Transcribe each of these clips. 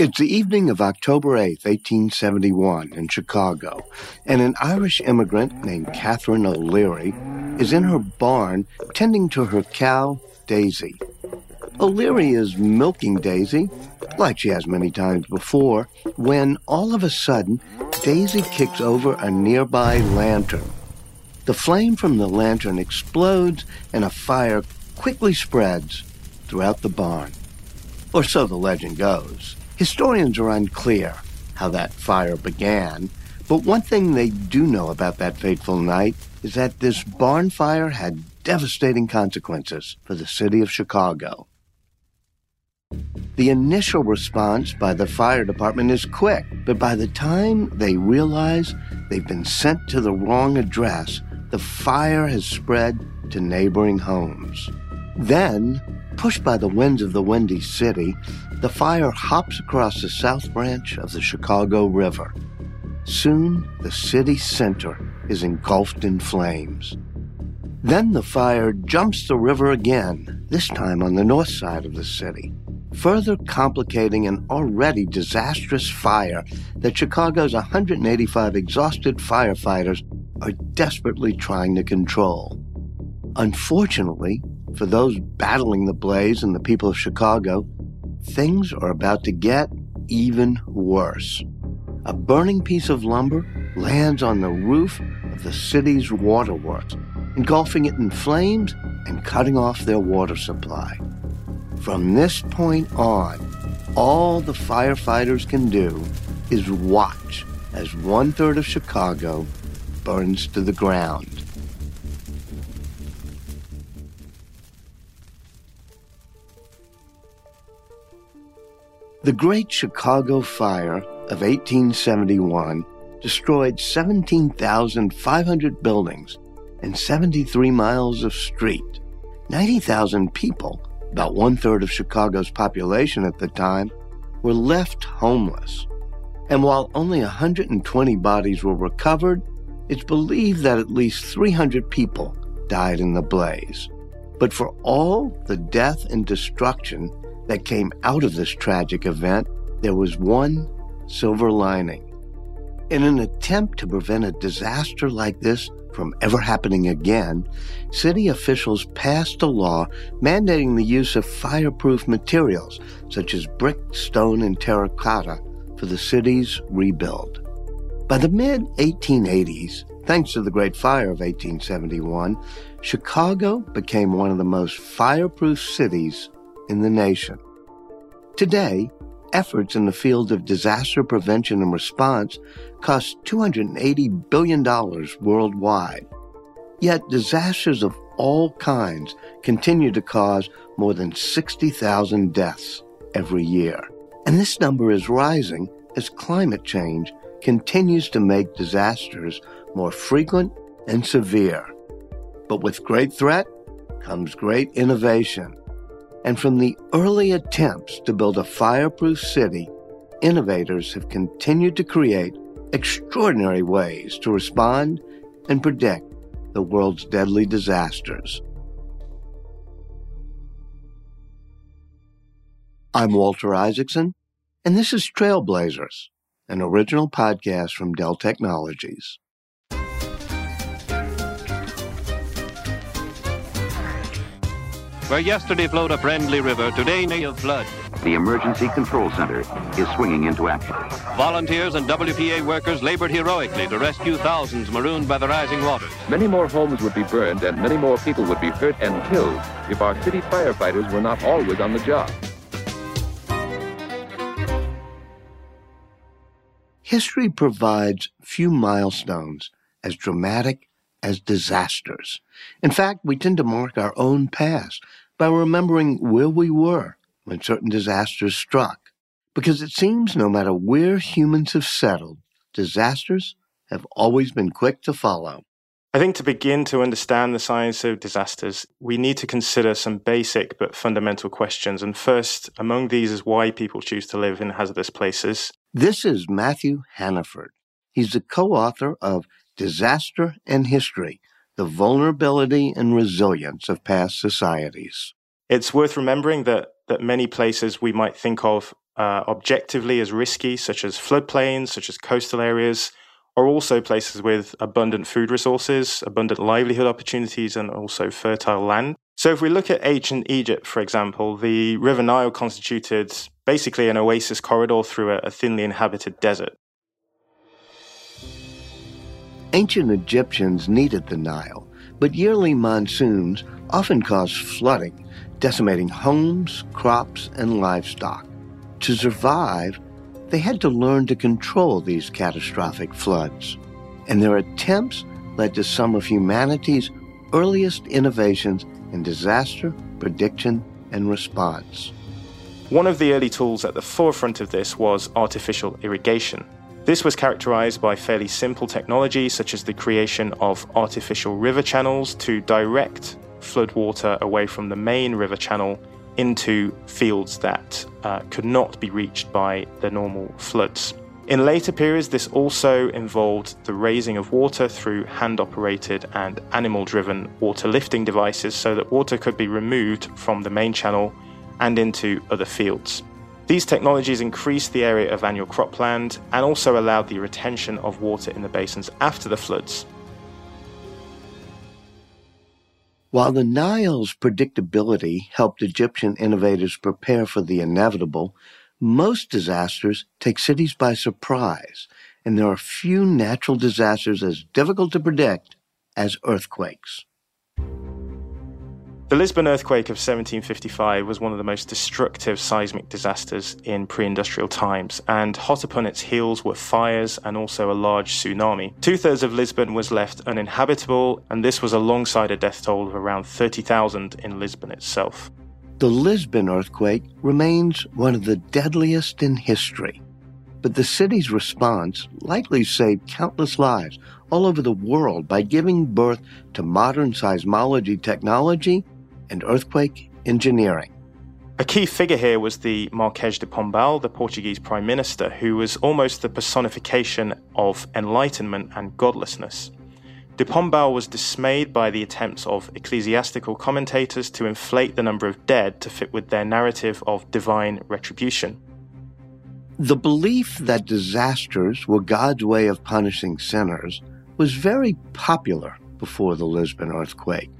It's the evening of October 8, 1871, in Chicago, and an Irish immigrant named Catherine O'Leary is in her barn tending to her cow, Daisy. O'Leary is milking Daisy, like she has many times before, when all of a sudden, Daisy kicks over a nearby lantern. The flame from the lantern explodes and a fire quickly spreads throughout the barn. Or so the legend goes. Historians are unclear how that fire began, but one thing they do know about that fateful night is that this barn fire had devastating consequences for the city of Chicago. The initial response by the fire department is quick, but by the time they realize they've been sent to the wrong address, the fire has spread to neighboring homes. Then, pushed by the winds of the Windy City, the fire hops across the south branch of the Chicago River. Soon, the city center is engulfed in flames. Then the fire jumps the river again, this time on the north side of the city, further complicating an already disastrous fire that Chicago's 185 exhausted firefighters are desperately trying to control. Unfortunately, for those battling the blaze and the people of Chicago, things are about to get even worse. A burning piece of lumber lands on the roof of the city's waterworks, engulfing it in flames and cutting off their water supply. From this point on, all the firefighters can do is watch as one third of Chicago burns to the ground. The Great Chicago Fire of 1871 destroyed 17,500 buildings and 73 miles of street. 90,000 people, about one third of Chicago's population at the time, were left homeless. And while only 120 bodies were recovered, it's believed that at least 300 people died in the blaze. But for all the death and destruction that came out of this tragic event, there was one silver lining. In an attempt to prevent a disaster like this from ever happening again, city officials passed a law mandating the use of fireproof materials such as brick, stone, and terracotta for the city's rebuild. By the mid 1880s, thanks to the Great Fire of 1871, Chicago became one of the most fireproof cities in the nation. Today, efforts in the field of disaster prevention and response cost $280 billion worldwide. Yet disasters of all kinds continue to cause more than 60,000 deaths every year. And this number is rising as climate change continues to make disasters more frequent and severe. But with great threat comes great innovation. And from the early attempts to build a fireproof city, innovators have continued to create extraordinary ways to respond and predict the world's deadly disasters. I'm Walter Isaacson, and this is Trailblazers, an original podcast from Dell Technologies. Where yesterday flowed a friendly river, today may of blood. The Emergency Control Center is swinging into action. Volunteers and WPA workers labored heroically to rescue thousands marooned by the rising waters. Many more homes would be burned and many more people would be hurt and killed if our city firefighters were not always on the job. History provides few milestones as dramatic as disasters. In fact, we tend to mark our own past by remembering where we were when certain disasters struck. Because it seems no matter where humans have settled, disasters have always been quick to follow. I think to begin to understand the science of disasters, we need to consider some basic but fundamental questions. And first among these is why people choose to live in hazardous places. This is Matthew Hannaford. He's the co author of Disaster and History the vulnerability and resilience of past societies. It's worth remembering that, that many places we might think of uh, objectively as risky, such as floodplains, such as coastal areas, are also places with abundant food resources, abundant livelihood opportunities, and also fertile land. So, if we look at ancient Egypt, for example, the River Nile constituted basically an oasis corridor through a, a thinly inhabited desert. Ancient Egyptians needed the Nile, but yearly monsoons often caused flooding, decimating homes, crops, and livestock. To survive, they had to learn to control these catastrophic floods, and their attempts led to some of humanity's earliest innovations in disaster prediction and response. One of the early tools at the forefront of this was artificial irrigation. This was characterized by fairly simple technology, such as the creation of artificial river channels to direct floodwater away from the main river channel into fields that uh, could not be reached by the normal floods. In later periods, this also involved the raising of water through hand operated and animal driven water lifting devices so that water could be removed from the main channel and into other fields. These technologies increased the area of annual cropland and also allowed the retention of water in the basins after the floods, While the Nile's predictability helped Egyptian innovators prepare for the inevitable, most disasters take cities by surprise, and there are few natural disasters as difficult to predict as earthquakes. The Lisbon earthquake of 1755 was one of the most destructive seismic disasters in pre industrial times, and hot upon its heels were fires and also a large tsunami. Two thirds of Lisbon was left uninhabitable, and this was alongside a death toll of around 30,000 in Lisbon itself. The Lisbon earthquake remains one of the deadliest in history, but the city's response likely saved countless lives all over the world by giving birth to modern seismology technology and earthquake engineering. A key figure here was the Marques de Pombal, the Portuguese Prime Minister, who was almost the personification of enlightenment and godlessness. De Pombal was dismayed by the attempts of ecclesiastical commentators to inflate the number of dead to fit with their narrative of divine retribution. The belief that disasters were God's way of punishing sinners was very popular before the Lisbon earthquake.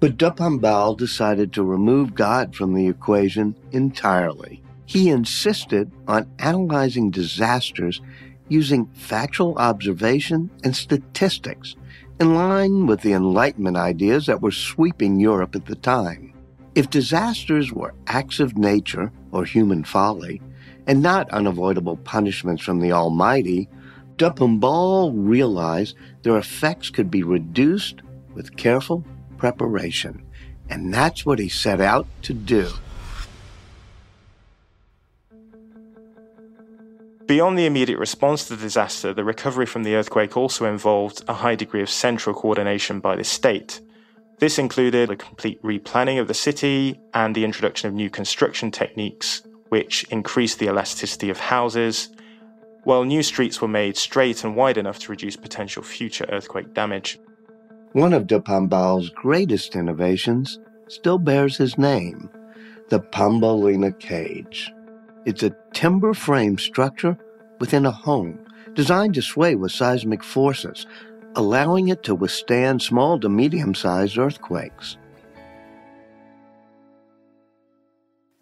But de Pombal decided to remove God from the equation entirely. He insisted on analyzing disasters using factual observation and statistics, in line with the Enlightenment ideas that were sweeping Europe at the time. If disasters were acts of nature or human folly, and not unavoidable punishments from the Almighty, de Pombal realized their effects could be reduced with careful preparation. And that's what he set out to do. Beyond the immediate response to the disaster, the recovery from the earthquake also involved a high degree of central coordination by the state. This included a complete replanning of the city and the introduction of new construction techniques, which increased the elasticity of houses, while new streets were made straight and wide enough to reduce potential future earthquake damage. One of de Pombal's greatest innovations still bears his name, the Pombalina cage. It's a timber frame structure within a home designed to sway with seismic forces, allowing it to withstand small to medium sized earthquakes.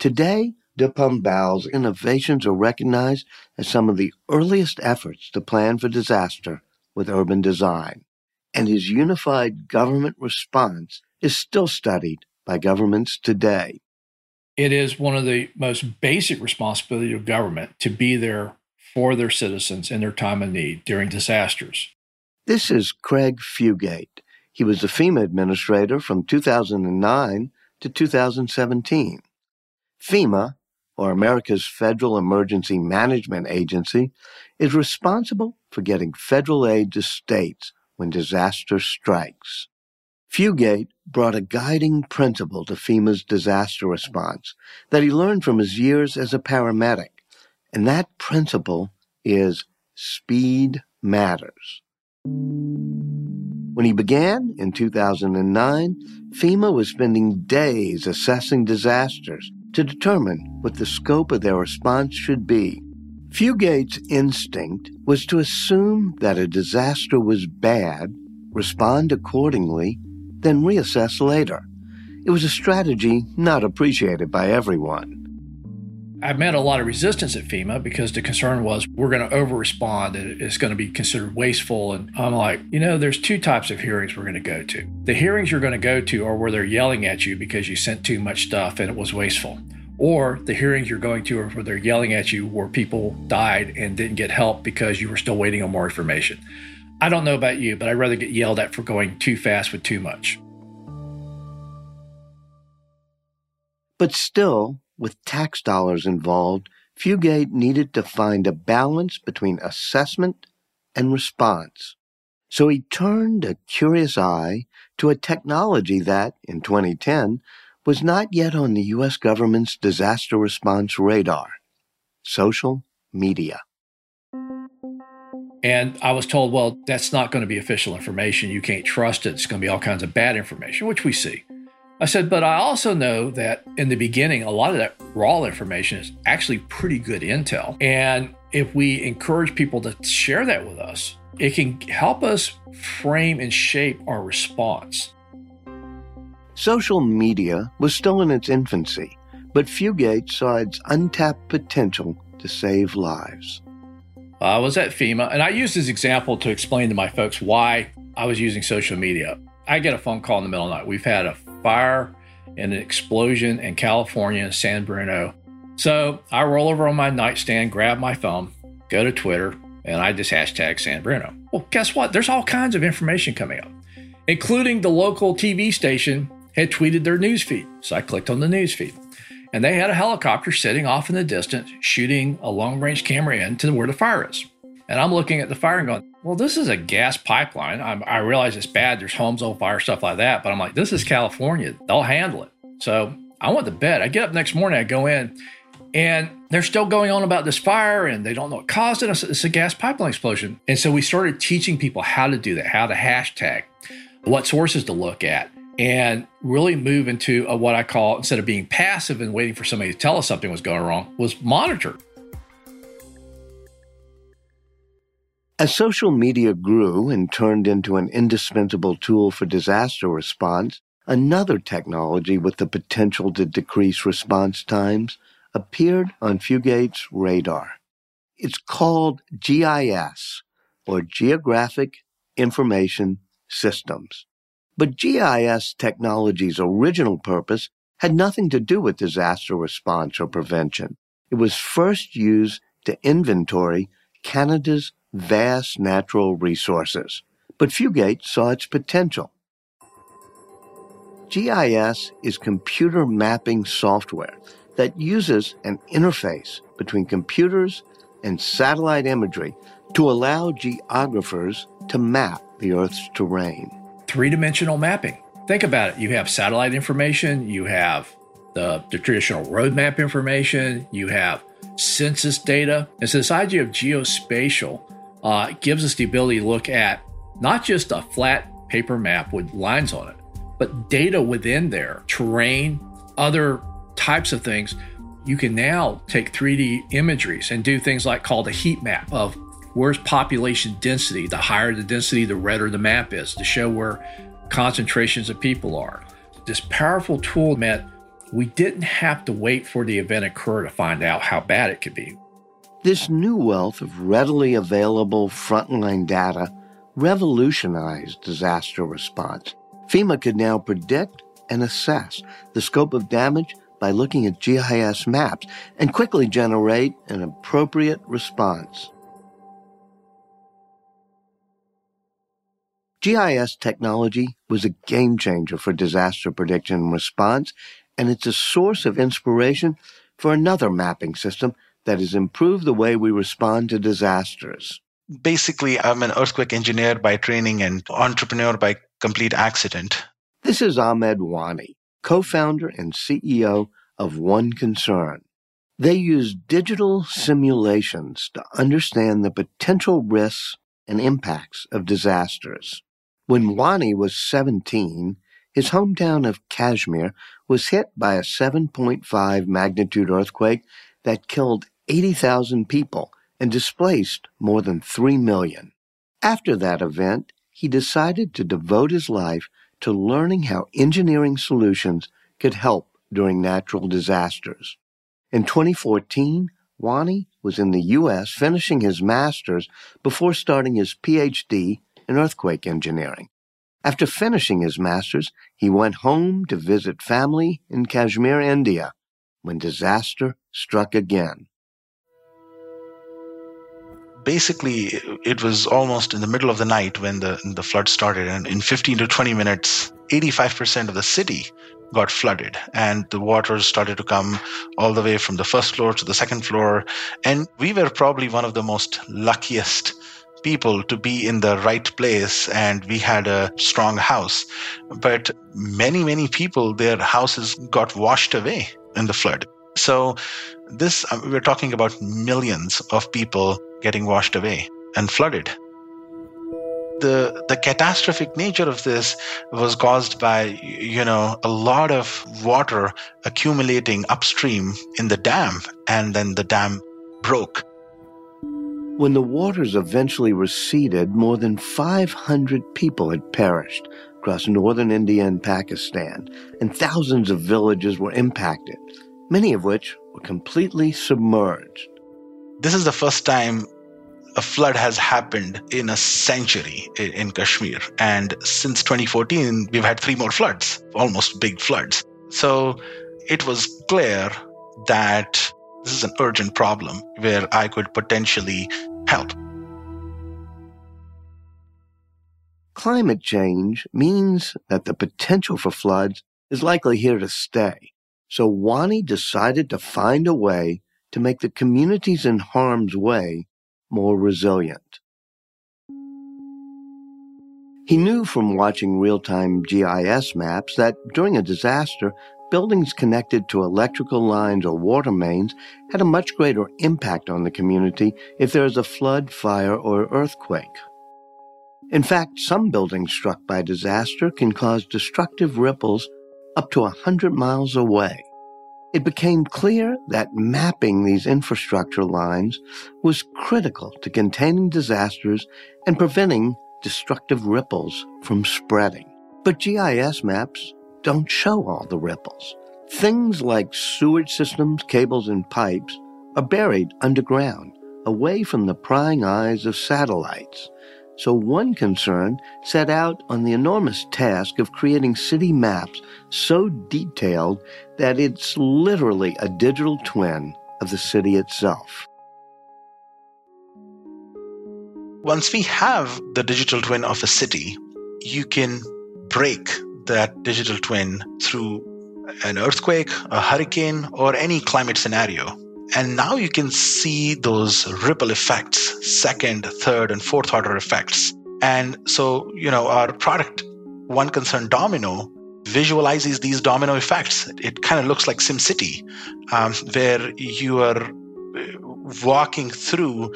Today, de Pombal's innovations are recognized as some of the earliest efforts to plan for disaster with urban design and his unified government response is still studied by governments today. It is one of the most basic responsibilities of government to be there for their citizens in their time of need during disasters. This is Craig Fugate. He was the FEMA administrator from 2009 to 2017. FEMA, or America's Federal Emergency Management Agency, is responsible for getting federal aid to states when disaster strikes. Fugate brought a guiding principle to FEMA's disaster response that he learned from his years as a paramedic, and that principle is speed matters. When he began in 2009, FEMA was spending days assessing disasters to determine what the scope of their response should be. Fugate's instinct was to assume that a disaster was bad, respond accordingly, then reassess later. It was a strategy not appreciated by everyone. I met a lot of resistance at FEMA because the concern was we're going to over respond and it's going to be considered wasteful. And I'm like, you know, there's two types of hearings we're going to go to. The hearings you're going to go to are where they're yelling at you because you sent too much stuff and it was wasteful. Or the hearings you're going to where they're yelling at you where people died and didn't get help because you were still waiting on more information. I don't know about you, but I'd rather get yelled at for going too fast with too much. But still, with tax dollars involved, Fugate needed to find a balance between assessment and response. So he turned a curious eye to a technology that, in 2010, was not yet on the U.S. government's disaster response radar social media. And I was told, well, that's not going to be official information. You can't trust it. It's going to be all kinds of bad information, which we see. I said, but I also know that in the beginning, a lot of that raw information is actually pretty good intel. And if we encourage people to share that with us, it can help us frame and shape our response. Social media was still in its infancy, but Fugate saw its untapped potential to save lives. I was at FEMA, and I used this example to explain to my folks why I was using social media. I get a phone call in the middle of the night. We've had a fire and an explosion in California San Bruno. So I roll over on my nightstand, grab my phone, go to Twitter, and I just hashtag San Bruno. Well, guess what? There's all kinds of information coming up, including the local TV station had tweeted their newsfeed. So I clicked on the newsfeed. And they had a helicopter sitting off in the distance, shooting a long range camera in to where the fire is. And I'm looking at the fire and going, well, this is a gas pipeline. I'm, i realize it's bad. There's homes on fire, stuff like that. But I'm like, this is California. They'll handle it. So I went to bed. I get up next morning. I go in, and they're still going on about this fire, and they don't know what caused it. It's a gas pipeline explosion. And so we started teaching people how to do that, how to hashtag, what sources to look at, and really move into a, what I call instead of being passive and waiting for somebody to tell us something was going wrong, was monitor. As social media grew and turned into an indispensable tool for disaster response, another technology with the potential to decrease response times appeared on Fugate's radar. It's called GIS, or Geographic Information Systems. But GIS technology's original purpose had nothing to do with disaster response or prevention. It was first used to inventory Canada's vast natural resources, but Fugate saw its potential. GIS is computer mapping software that uses an interface between computers and satellite imagery to allow geographers to map the Earth's terrain. Three dimensional mapping. Think about it. You have satellite information, you have the, the traditional roadmap information, you have census data. And so, this idea of geospatial uh, gives us the ability to look at not just a flat paper map with lines on it, but data within there, terrain, other types of things. You can now take 3D imageries and do things like called a heat map of where's population density. The higher the density, the redder the map is to show where concentrations of people are. This powerful tool meant we didn't have to wait for the event occur to find out how bad it could be. This new wealth of readily available frontline data revolutionized disaster response. FEMA could now predict and assess the scope of damage by looking at GIS maps and quickly generate an appropriate response. GIS technology was a game changer for disaster prediction and response, and it's a source of inspiration for another mapping system that has improved the way we respond to disasters. Basically, I'm an earthquake engineer by training and entrepreneur by complete accident. This is Ahmad Wani, co founder and CEO of One Concern. They use digital simulations to understand the potential risks and impacts of disasters. When Wani was 17, his hometown of Kashmir was hit by a 7.5 magnitude earthquake that killed 80,000 people and displaced more than 3 million. After that event, he decided to devote his life to learning how engineering solutions could help during natural disasters. In 2014, Wani was in the U.S. finishing his master's before starting his PhD in earthquake engineering. After finishing his master's, he went home to visit family in Kashmir, India, when disaster struck again. Basically, it was almost in the middle of the night when the, the flood started, and in 15 to 20 minutes, 85% of the city got flooded and the water started to come all the way from the first floor to the second floor and we were probably one of the most luckiest people to be in the right place and we had a strong house. But many many people their houses got washed away in the flood. So this uh, we're talking about millions of people getting washed away and flooded. The the catastrophic nature of this was caused by you know a lot of water accumulating upstream in the dam and then the dam broke when the waters eventually receded more than 500 people had perished across northern India and Pakistan and thousands of villages were impacted many of which were completely submerged this is the first time a flood has happened in a century in Kashmir. And since 2014, we've had three more floods, almost big floods. So it was clear that this is an urgent problem where I could potentially help. Climate change means that the potential for floods is likely here to stay. So Wani decided to find a way to make the communities in harm's way more resilient. He knew from watching real-time GIS maps that during a disaster, buildings connected to electrical lines or water mains had a much greater impact on the community if there is a flood, fire, or earthquake. In fact, some buildings struck by disaster can cause destructive ripples up to a hundred miles away. It became clear that mapping these infrastructure lines was critical to containing disasters and preventing destructive ripples from spreading. But GIS maps don't show all the ripples. Things like sewage systems, cables, and pipes are buried underground, away from the prying eyes of satellites. So one concern set out on the enormous task of creating city maps so detailed that it's literally a digital twin of the city itself. Once we have the digital twin of a city, you can break that digital twin through an earthquake, a hurricane, or any climate scenario. And now you can see those ripple effects, second, third, and fourth order effects. And so, you know, our product, One Concern Domino, visualizes these domino effects. It kind of looks like SimCity, um, where you are uh, walking through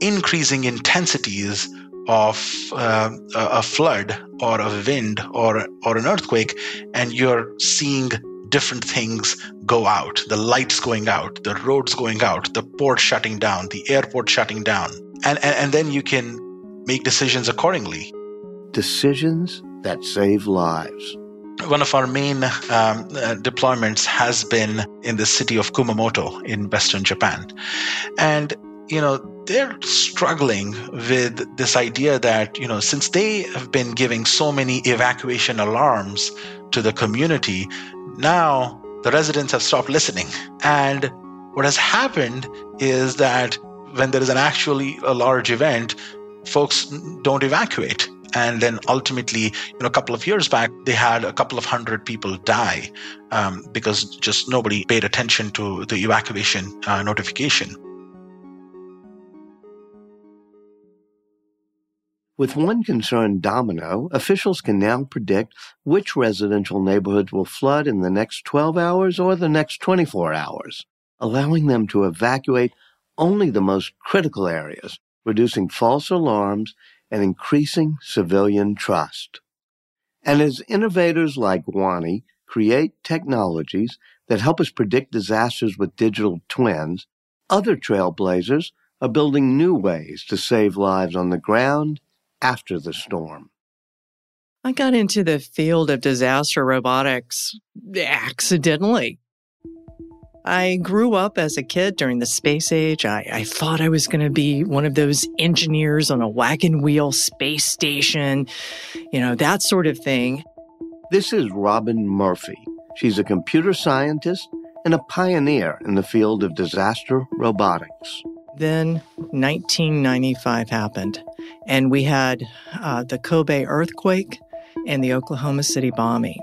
increasing intensities of uh, a flood or a wind or or an earthquake, and you're seeing different things go out. The lights going out the roads going out the port shutting down the airport shutting down. And, and, and then you can make decisions accordingly. Decisions that save lives. One of our main um, uh, deployments has been in the city of kumamoto in western japan. And you know they're struggling with this idea that you know since they have been giving so many evacuation alarms to the community now the residents have stopped listening. And what has happened is that when there is an actually a large event, folks don't evacuate. And then ultimately, you know, a couple of years back, they had a couple of hundred people die um, because just nobody paid attention to the evacuation uh, notification. With one concern domino, officials can now predict which residential neighborhoods will flood in the next 12 hours or the next 24 hours, allowing them to evacuate only the most critical areas, reducing false alarms and increasing civilian trust. And as innovators like Wani create technologies that help us predict disasters with digital twins, other trailblazers are building new ways to save lives on the ground after the storm. I got into the field of disaster robotics accidentally. I grew up as a kid during the space age. I, I thought I was going to be one of those engineers on a wagon wheel space station, you know, that sort of thing. This is Robin Murphy. She's a computer scientist and a pioneer in the field of disaster robotics. Then 1995 happened, and we had uh, the Kobe earthquake and the Oklahoma City bombing.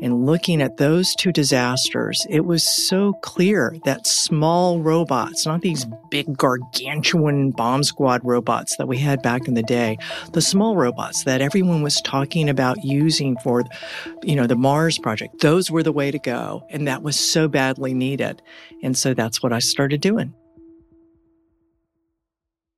And looking at those two disasters, it was so clear that small robots, not these big gargantuan bomb squad robots that we had back in the day, the small robots that everyone was talking about using for, you know, the Mars project, those were the way to go. And that was so badly needed. And so that's what I started doing.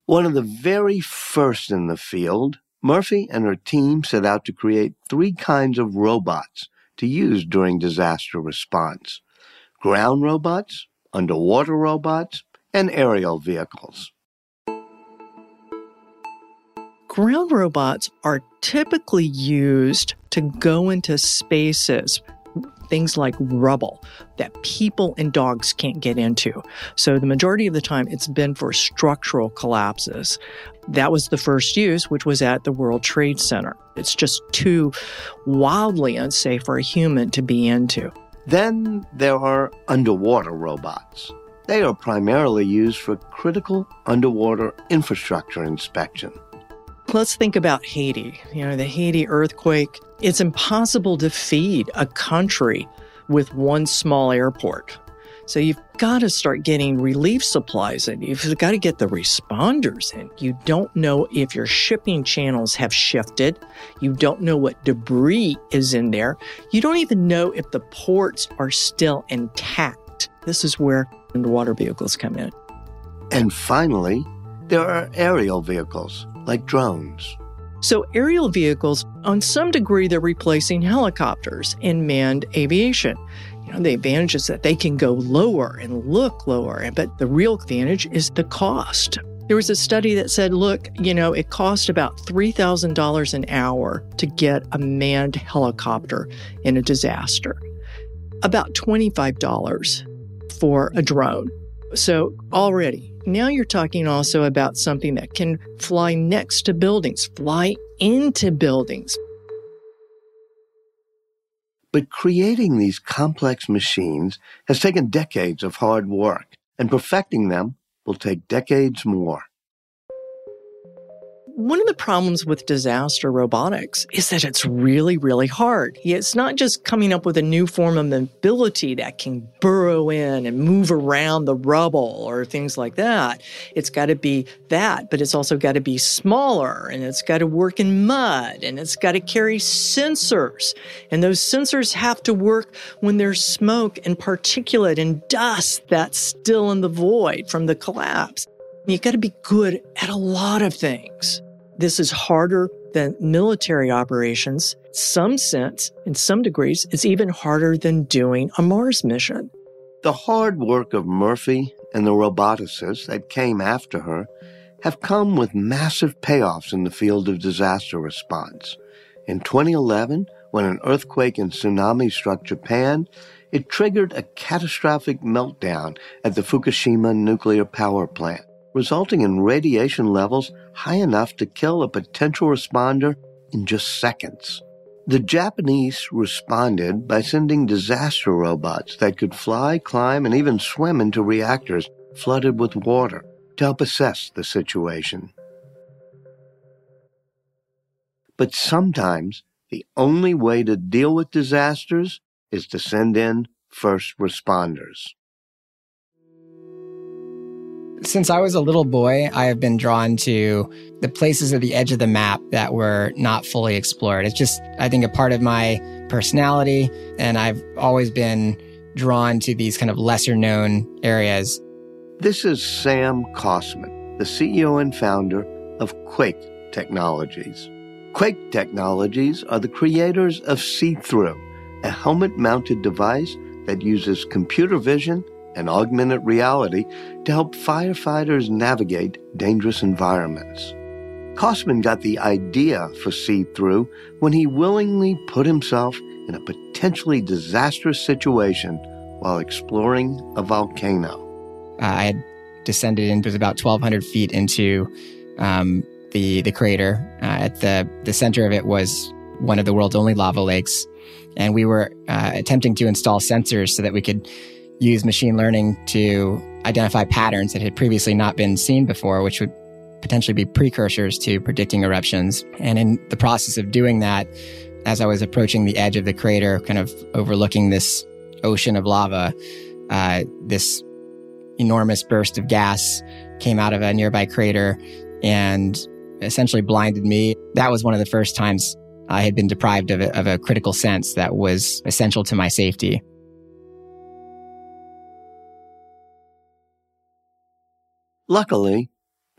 One of the very first in the field, Murphy and her team set out to create three kinds of robots to use during disaster response ground robots, underwater robots, and aerial vehicles. Ground robots are typically used to go into spaces, things like rubble that people and dogs can't get into. So, the majority of the time, it's been for structural collapses. That was the first use, which was at the World Trade Center. It's just too wildly unsafe for a human to be into. Then there are underwater robots. They are primarily used for critical underwater infrastructure inspection. Let's think about Haiti. You know, the Haiti earthquake. It's impossible to feed a country with one small airport. So you've got to start getting relief supplies and you've got to get the responders in. You don't know if your shipping channels have shifted. You don't know what debris is in there. You don't even know if the ports are still intact. This is where underwater vehicles come in. And finally, there are aerial vehicles like drones. So, aerial vehicles, on some degree, they're replacing helicopters in manned aviation. You know, the advantage is that they can go lower and look lower, but the real advantage is the cost. There was a study that said, look, you know, it cost about $3,000 an hour to get a manned helicopter in a disaster, about $25 for a drone. So already, now you're talking also about something that can fly next to buildings, fly into buildings, but creating these complex machines has taken decades of hard work, and perfecting them will take decades more one of the problems with disaster robotics is that it's really, really hard. It's not just coming up with a new form of mobility that can burrow in and move around the rubble or things like that. It's got to be that, but it's also got to be smaller and it's got to work in mud and it's got to carry sensors. And those sensors have to work when there's smoke and particulate and dust that's still in the void from the collapse. You've got to be good at a lot of things. This is harder than military operations. Some sense, in some degrees, it's even harder than doing a Mars mission. The hard work of Murphy and the roboticists that came after her have come with massive payoffs in the field of disaster response. In 2011, when an earthquake and tsunami struck Japan, it triggered a catastrophic meltdown at the Fukushima nuclear power plant resulting in radiation levels high enough to kill a potential responder in just seconds. The Japanese responded by sending disaster robots that could fly, climb, and even swim into reactors flooded with water to help assess the situation. But sometimes the only way to deal with disasters is to send in first responders. Since I was a little boy, I have been drawn to the places at the edge of the map that were not fully explored. It's just, I think, a part of my personality. And I've always been drawn to these kind of lesser known areas. This is Sam Cossman, the CEO and founder of Qwake Technologies. Qwake Technologies are the creators of C-THRU, a helmet mounted device that uses computer vision and augmented reality to help firefighters navigate dangerous environments. Cossman got the idea for See Through when he willingly put himself in a potentially disastrous situation while exploring a volcano. Uh, I had descended into about 1,200 feet into um, the the crater. Uh, at the the center of it was one of the world's only lava lakes, and we were uh, attempting to install sensors so that we could use machine learning to identify patterns that had previously not been seen before, which would potentially be precursors to predicting eruptions. And in the process of doing that, as I was approaching the edge of the crater, kind of overlooking this ocean of lava, uh, this enormous burst of gas came out of a nearby crater and essentially blinded me. That was one of the first times I had been deprived of a, of a critical sense that was essential to my safety. Luckily,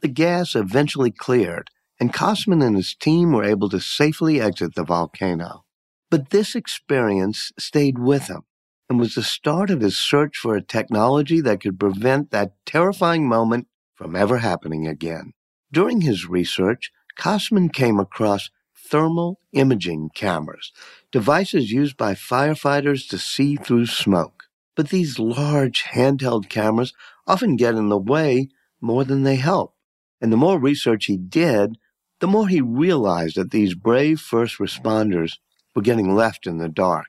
the gas eventually cleared, and Cossman and his team were able to safely exit the volcano. But this experience stayed with him and was the start of his search for a technology that could prevent that terrifying moment from ever happening again. During his research, Cossman came across thermal imaging cameras, devices used by firefighters to see through smoke. But these large handheld cameras often get in the way more than they help. And the more research he did, the more he realized that these brave first responders were getting left in the dark.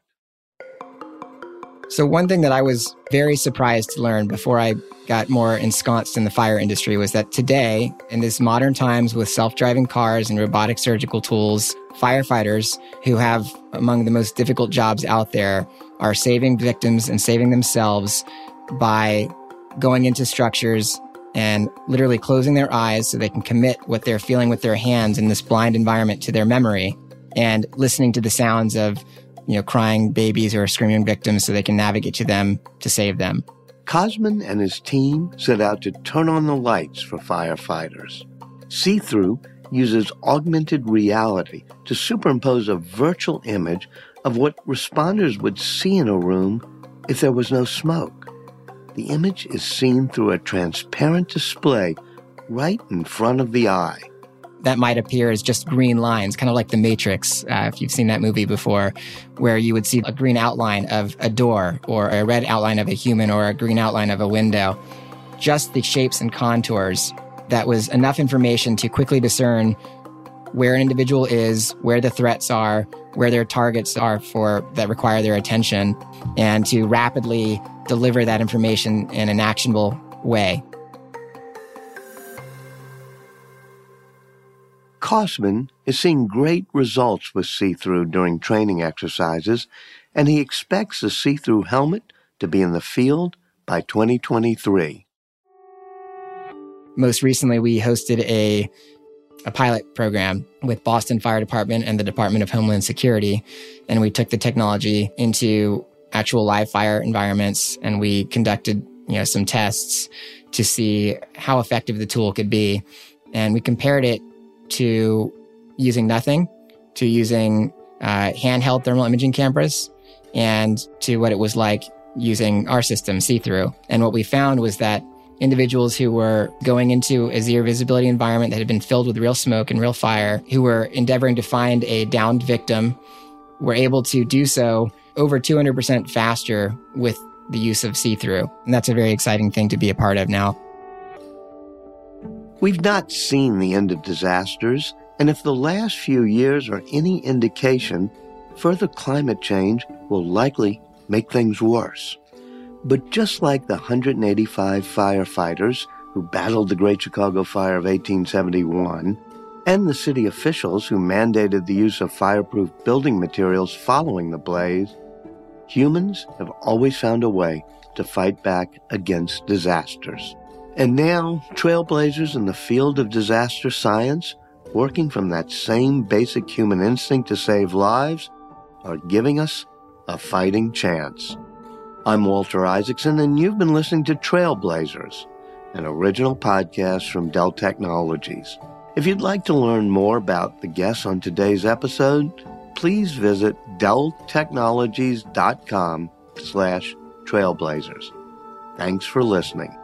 So, one thing that I was very surprised to learn before I got more ensconced in the fire industry was that today, in this modern times with self driving cars and robotic surgical tools, firefighters who have among the most difficult jobs out there are saving victims and saving themselves by going into structures and literally closing their eyes so they can commit what they're feeling with their hands in this blind environment to their memory and listening to the sounds of you know crying babies or screaming victims so they can navigate to them to save them Cossman and his team set out to turn on the lights for firefighters. C-THRU uses augmented reality to superimpose a virtual image of what responders would see in a room if there was no smoke. The image is seen through a transparent display right in front of the eye. That might appear as just green lines, kind of like The Matrix, uh, if you've seen that movie before, where you would see a green outline of a door, or a red outline of a human, or a green outline of a window. Just the shapes and contours. That was enough information to quickly discern where an individual is, where the threats are, where their targets are for that require their attention, and to rapidly deliver that information in an actionable way. Cossman is seeing great results with C-THRU during training exercises, and he expects the C-THRU helmet to be in the field by 2023. Most recently, we hosted a a pilot program with Boston Fire Department and the Department of Homeland Security. And we took the technology into actual live fire environments and we conducted, you know, some tests to see how effective the tool could be. And we compared it to using nothing, to using uh, handheld thermal imaging cameras, and to what it was like using our system, C-THRU. And what we found was that individuals who were going into a zero visibility environment that had been filled with real smoke and real fire, who were endeavoring to find a downed victim, were able to do so over 200% faster with the use of C-THRU. And that's a very exciting thing to be a part of now. We've not seen the end of disasters, and if the last few years are any indication, further climate change will likely make things worse. But just like the 185 firefighters who battled the Great Chicago Fire of 1871, and the city officials who mandated the use of fireproof building materials following the blaze, humans have always found a way to fight back against disasters. And now, trailblazers in the field of disaster science, working from that same basic human instinct to save lives, are giving us a fighting chance. I'm Walter Isaacson, and you've been listening to Trailblazers, an original podcast from Dell Technologies. If you'd like to learn more about the guests on today's episode, please visit delltechnologies.com slash trailblazers. Thanks for listening.